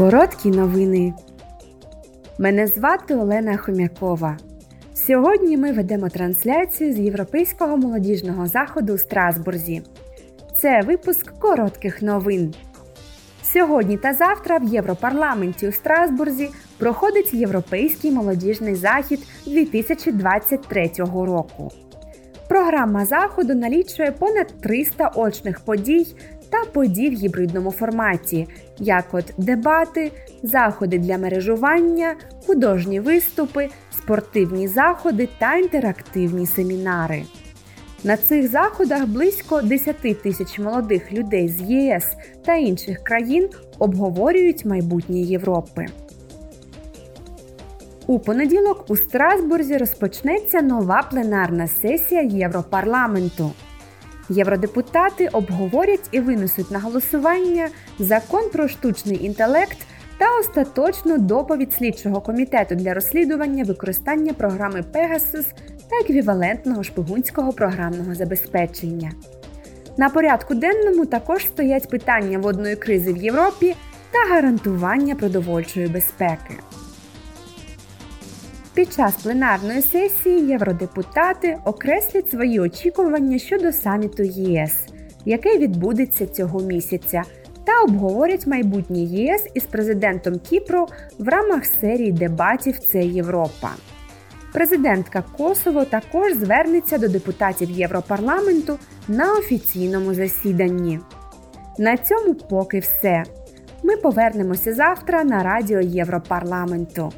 Короткі новини. Мене звати Олена Хомякова. Сьогодні ми ведемо трансляцію з Європейського молодіжного заходу у Страсбурзі. Це випуск коротких новин. Сьогодні та завтра в Європарламенті у Страсбурзі проходить Європейський молодіжний захід 2023 року. Програма заходу налічує понад 300 очних подій та подій в гібридному форматі, як от дебати, заходи для мережування, художні виступи, спортивні заходи та інтерактивні семінари. На цих заходах близько 10 тисяч молодих людей з ЄС та інших країн обговорюють майбутнє Європи. У понеділок у Страсбурзі розпочнеться нова пленарна сесія Європарламенту. Євродепутати обговорять і винесуть на голосування закон про штучний інтелект та остаточну доповідь слідчого комітету для розслідування використання програми Pegasus та еквівалентного шпигунського програмного забезпечення. На порядку денному також стоять питання водної кризи в Європі та гарантування продовольчої безпеки. Під час пленарної сесії євродепутати окреслять свої очікування щодо саміту ЄС, який відбудеться цього місяця, та обговорять майбутнє ЄС із президентом Кіпру в рамках серії дебатів Це Європа. Президентка Косово також звернеться до депутатів Європарламенту на офіційному засіданні. На цьому поки все. Ми повернемося завтра на радіо Європарламенту.